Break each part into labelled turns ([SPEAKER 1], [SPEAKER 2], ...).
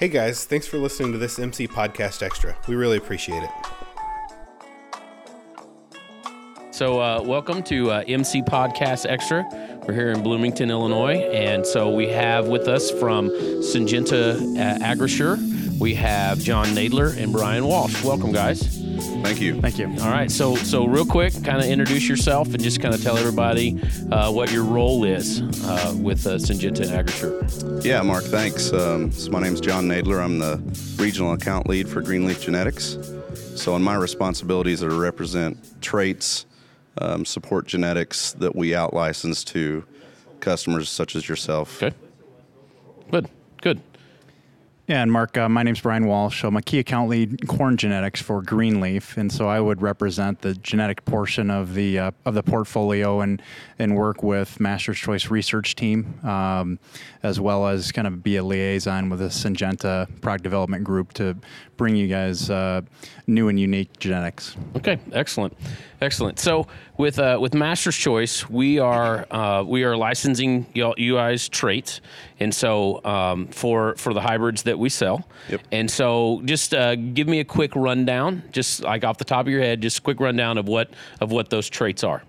[SPEAKER 1] Hey guys, thanks for listening to this MC Podcast Extra. We really appreciate it.
[SPEAKER 2] So, uh, welcome to uh, MC Podcast Extra. We're here in Bloomington, Illinois, and so we have with us from Syngenta uh, Agrisure, we have John Nadler and Brian Walsh. Welcome, guys.
[SPEAKER 3] Thank you.
[SPEAKER 4] Thank you.
[SPEAKER 2] All right, so so real quick, kind of introduce yourself and just kind of tell everybody uh, what your role is uh, with uh, Syngenta Agrisure.
[SPEAKER 3] Yeah, Mark, thanks. Um, so my name's John Nadler. I'm the regional account lead for Greenleaf Genetics. So, in my responsibilities are to represent traits, um, support genetics that we out license to customers such as yourself.
[SPEAKER 2] Okay. Good. Good.
[SPEAKER 4] Yeah, and Mark, uh, my name's Brian Walsh. I'm a key account lead corn genetics for Greenleaf, and so I would represent the genetic portion of the uh, of the portfolio and and work with Master's Choice research team, um, as well as kind of be a liaison with the Syngenta product development group to bring you guys uh, new and unique genetics.
[SPEAKER 2] Okay, excellent, excellent. So with uh, with Master's Choice, we are uh, we are licensing guys traits, and so um, for for the hybrids that we sell.
[SPEAKER 3] Yep.
[SPEAKER 2] And so just uh, give me a quick rundown, just like off the top of your head, just a quick rundown of what of what those traits are.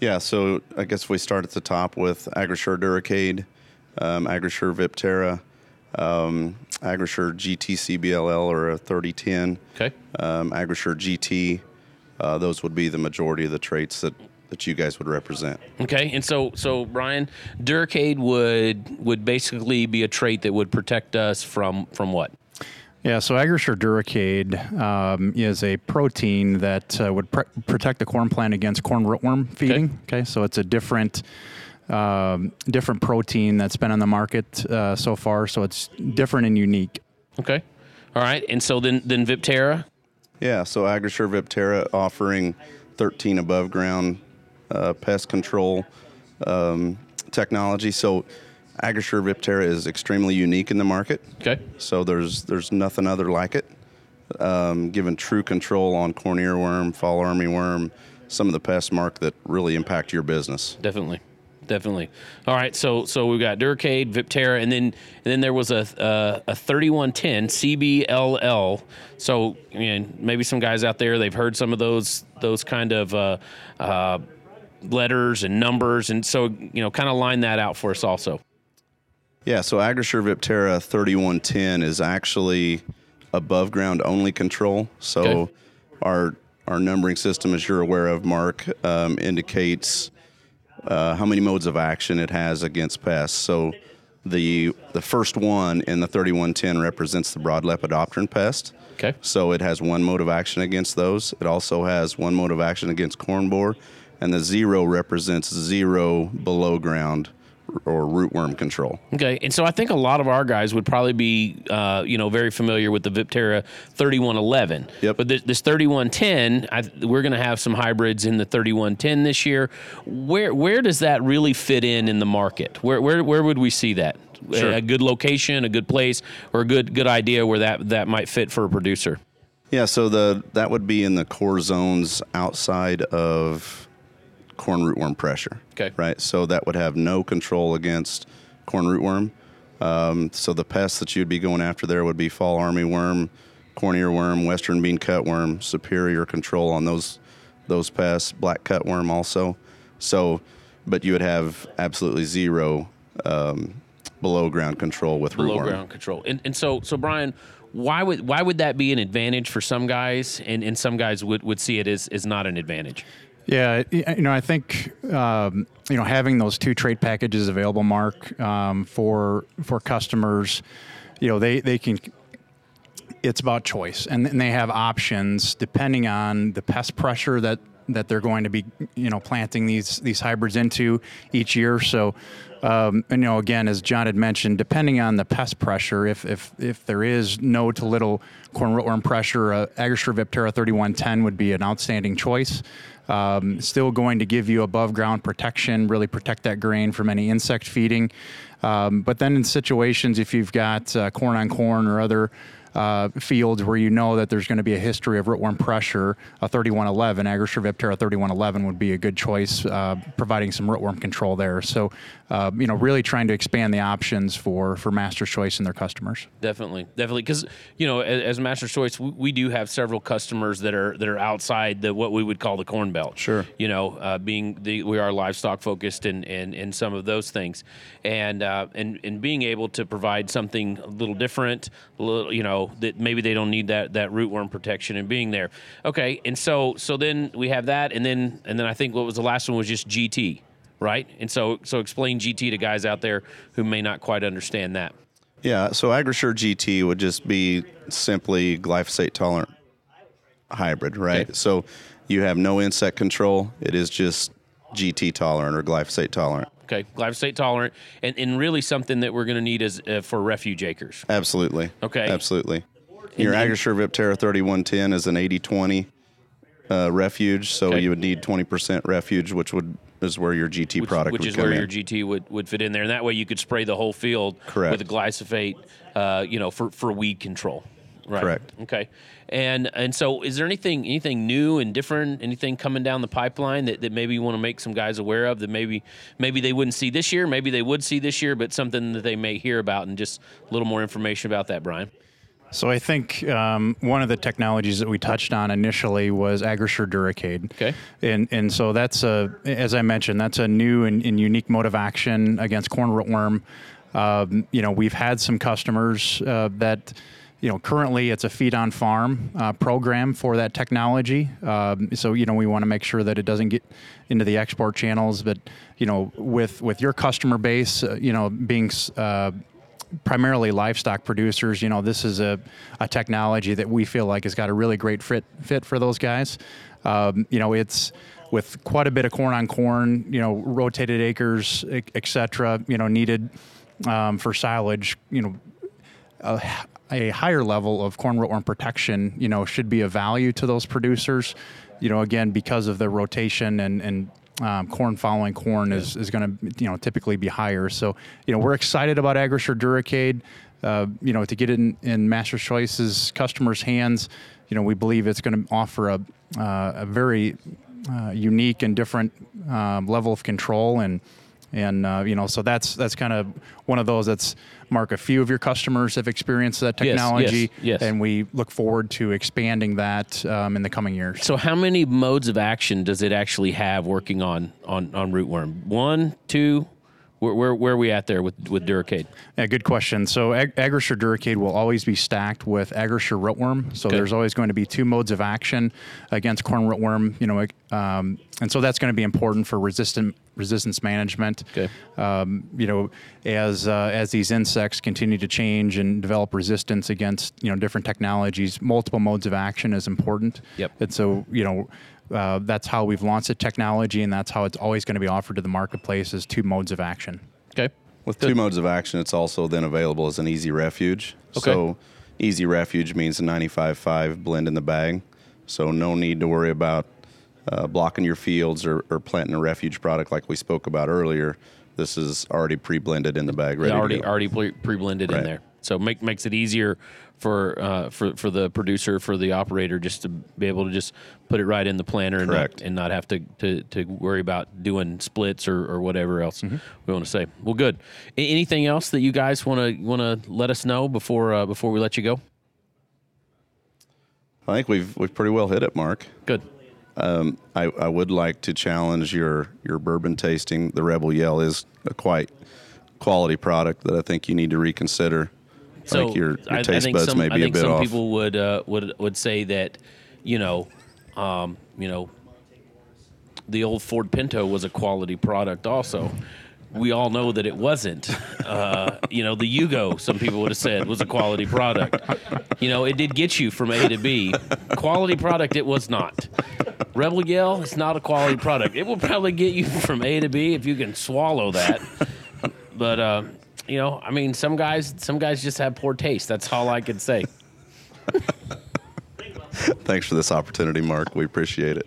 [SPEAKER 3] Yeah, so I guess we start at the top with Agrisure Duracade, um, Agrisure Viptera, um, Agrisure GT CBLL or a 3010,
[SPEAKER 2] Okay.
[SPEAKER 3] um, Agrisure GT. Uh, those would be the majority of the traits that, that you guys would represent.
[SPEAKER 2] Okay, and so so Brian, Duracade would would basically be a trait that would protect us from from what?
[SPEAKER 4] Yeah, so Agrisure Duracade um, is a protein that uh, would pr- protect the corn plant against corn rootworm feeding. Okay, so it's a different um, different protein that's been on the market uh, so far. So it's different and unique.
[SPEAKER 2] Okay, all right, and so then then Viptera.
[SPEAKER 3] Yeah, so Agrisure Viptera offering 13 above ground uh, pest control um, technology. So Agrisure Viptera is extremely unique in the market.
[SPEAKER 2] Okay.
[SPEAKER 3] So there's there's nothing other like it. Um, giving true control on corn earworm, fall armyworm, some of the pests, Mark, that really impact your business.
[SPEAKER 2] Definitely, definitely. All right, so so we've got Duracade, Viptera, and then and then there was a uh, a one ten CBLL. So I mean, maybe some guys out there they've heard some of those those kind of uh, uh, letters and numbers, and so you know, kind of line that out for us also.
[SPEAKER 3] Yeah, so Agrisure Viptera 3110 is actually above ground only control. So
[SPEAKER 2] Okay.
[SPEAKER 3] our our numbering system, as you're aware of, Mark, um, indicates uh, how many modes of action it has against pests. So the the first one in the 3110 represents the broad lepidopteran pest.
[SPEAKER 2] Okay.
[SPEAKER 3] So it has one mode of action against those. It also has one mode of action against corn borer, and the zero represents zero below ground or rootworm control.
[SPEAKER 2] Okay, and so I think a lot of our guys would probably be, uh, you know, very familiar with the Viptera 3111.
[SPEAKER 3] Yep.
[SPEAKER 2] But this, this 3110, I, we're going to have some hybrids in the 3110 this year. Where where does that really fit in in the market? Where where where would we see that?
[SPEAKER 3] Sure.
[SPEAKER 2] A, a good location, a good place, or a good good idea where that that might fit for a producer.
[SPEAKER 3] Yeah, so the that would be in the core zones outside of corn rootworm pressure.
[SPEAKER 2] Okay.
[SPEAKER 3] Right. So that would have no control against corn rootworm. Um, so the pests that you'd be going after there would be fall armyworm, corn earworm, western bean cutworm, superior control on those those pests, black cutworm also. So, but you would have absolutely zero um, below ground control with
[SPEAKER 2] below
[SPEAKER 3] rootworm.
[SPEAKER 2] ground control. And and so so Brian, why would why would that be an advantage for some guys, and, and some guys would, would see it as, as not an advantage?
[SPEAKER 4] Yeah, you know, I think um, you know having those two trade packages available, Mark, um, for for customers, you know, they they can. It's about choice, and, and they have options depending on the pest pressure that that they're going to be, you know, planting these these hybrids into each year. So, um, and, you know, again, as John had mentioned, depending on the pest pressure, if if if there is no to little corn rootworm pressure, uh, Agrisure Viptera 3110 would be an outstanding choice. Um, still going to give you above ground protection, really protect that grain from any insect feeding. Um, but then in situations, if you've got uh, corn on corn or other uh, fields where you know that there's going to be a history of rootworm pressure, a 3111, Agrisure Viptera 3111 would be a good choice, uh, providing some rootworm control there. So, uh, you know, really trying to expand the options for for Master's Choice and their customers.
[SPEAKER 2] Definitely, definitely, because you know, as, as Master's Choice, we, we, do have several customers that are that are outside the what we would call the corn belt.
[SPEAKER 3] Sure.
[SPEAKER 2] You know, uh, being the we are livestock focused and and and some of those things, and uh, and and being able to provide something a little different, a little, you know, that maybe they don't need that that rootworm protection and being there. Okay, and so so then we have that, and then and then I think what was the last one was just GT right? And so, so explain GT to guys out there who may not quite understand that.
[SPEAKER 3] Yeah, so Agrisure GT would just be simply glyphosate tolerant hybrid, right? Okay. So you have no insect control. It is just GT tolerant or glyphosate tolerant.
[SPEAKER 2] Okay, glyphosate tolerant, and, and really something that we're going to need is uh, for refuge acres.
[SPEAKER 3] Absolutely.
[SPEAKER 2] Okay.
[SPEAKER 3] Absolutely. Your Agrisure Viptera 3110 is an 80 20 uh, refuge, so okay. you would need 20% refuge, which would is where your GT
[SPEAKER 2] which,
[SPEAKER 3] product
[SPEAKER 2] which
[SPEAKER 3] would
[SPEAKER 2] is where
[SPEAKER 3] in.
[SPEAKER 2] your GT would, would fit in there, and that way you could spray the whole field
[SPEAKER 3] Correct.
[SPEAKER 2] with a glyphosate, uh, you know, for, for weed control. Right.
[SPEAKER 3] Correct.
[SPEAKER 2] Okay. And and so, is there anything anything new and different, anything coming down the pipeline that, that maybe you want to make some guys aware of that maybe maybe they wouldn't see this year, maybe they would see this year, but something that they may hear about, and just a little more information about that, Brian.
[SPEAKER 4] So I think um, one of the technologies that we touched on initially was Agrisure Duracade.
[SPEAKER 2] Okay.
[SPEAKER 4] And and so that's a, as I mentioned, that's a new and, and unique mode of action against corn rootworm. Um, you know, we've had some customers uh, that, you know, currently it's a feed on farm uh, program for that technology. Um, so you know, we want to make sure that it doesn't get into the export channels. But you know, with with your customer base, uh, you know, being uh, primarily livestock producers, you know, this is a, a technology that we feel like has got a really great fit fit for those guys. Um, you know, it's with quite a bit of corn on corn, you know, rotated acres, et cetera, you know, needed um, for silage, you know, a, a, higher level of corn rootworm protection, you know, should be of value to those producers. You know, again, because of the rotation and, and um, corn following corn is, is going to you know typically be higher. So you know we're excited about Agrisure Duracade. Uh, you know to get it in, in Master's Choice's customers' hands. You know we believe it's going to offer a uh, a very uh, unique and different um, level of control and and uh, you know so that's that's kind of one of those that's mark a few of your customers have experienced that technology
[SPEAKER 2] yes, yes, yes.
[SPEAKER 4] and we look forward to expanding that um, in the coming years.
[SPEAKER 2] So how many modes of action does it actually have working on on on rootworm? One two where, where, where, are we at there with, with Duracade?
[SPEAKER 4] Yeah, good question. So Ag- Agrisure Duracade will always be stacked with Agrisure rootworm. So okay. there's always going to be two modes of action against corn rootworm. You know, um, and so that's going to be important for resistant resistance management.
[SPEAKER 2] Okay.
[SPEAKER 4] Um, you know, as uh, as these insects continue to change and develop resistance against you know different technologies, multiple modes of action is important.
[SPEAKER 2] Yep.
[SPEAKER 4] And so you know. Uh, that's how we've launched the technology, and that's how it's always going to be offered to the marketplace as two modes of action.
[SPEAKER 2] Okay.
[SPEAKER 3] With Good. two modes of action, it's also then available as an easy refuge.
[SPEAKER 2] Okay.
[SPEAKER 3] So, easy refuge means a 95.5 blend in the bag. So, no need to worry about uh, blocking your fields or, or, planting a refuge product like we spoke about earlier. This is already pre-blended in the bag, ready.
[SPEAKER 2] already already pre-blended right. in there, so make makes it easier for uh, for for the producer, for the operator, just to be able to just put it right in the planter and not, and not have to, to, to worry about doing splits or, or whatever else mm-hmm. we want to say. Well, good. anything else that you guys want to want to let us know before uh, before we let you go?
[SPEAKER 3] I think we've we've pretty well hit it, Mark.
[SPEAKER 2] Good.
[SPEAKER 3] Um, I, I, would like to challenge your your bourbon tasting. The Rebel Yell is a quite quality product that I think you need to reconsider.
[SPEAKER 2] So
[SPEAKER 3] I think your, your taste
[SPEAKER 2] I,
[SPEAKER 3] buds
[SPEAKER 2] some,
[SPEAKER 3] may be
[SPEAKER 2] I think
[SPEAKER 3] a bit
[SPEAKER 2] some
[SPEAKER 3] off.
[SPEAKER 2] people would uh, would would say that, you know, um, you know, the old Ford Pinto was a quality product also we all know that it wasn't. Uh, you know, the Yugo, some people would have said, was a quality product. You know, it did get you from A to B. Quality product, it was not. Rebel Yell, it's not a quality product. It will probably get you from A to B if you can swallow that. But uh, you know, I mean, some guys, some guys just have poor taste. That's all I can say.
[SPEAKER 3] Thanks for this opportunity, Mark. We appreciate it.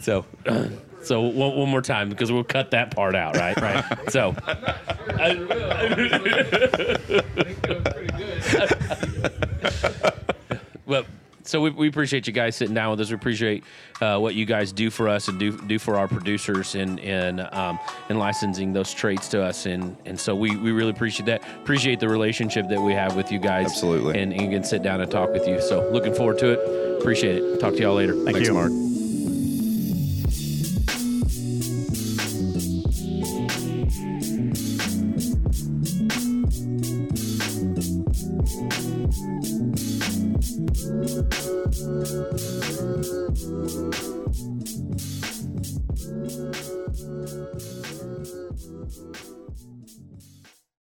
[SPEAKER 2] So. Uh, so one, one more time because we'll cut that part out, right?
[SPEAKER 4] Right.
[SPEAKER 2] So. So we, we appreciate you guys sitting down with us. We appreciate uh, what you guys do for us and do do for our producers and and um, and licensing those traits to us. And and so we, we really appreciate that. Appreciate the relationship that we have with you guys.
[SPEAKER 3] Absolutely.
[SPEAKER 2] And, and can sit down and talk with you. So looking forward to it. Appreciate it. Talk to y'all later.
[SPEAKER 4] Thank
[SPEAKER 3] Thanks,
[SPEAKER 4] you.
[SPEAKER 3] Mark.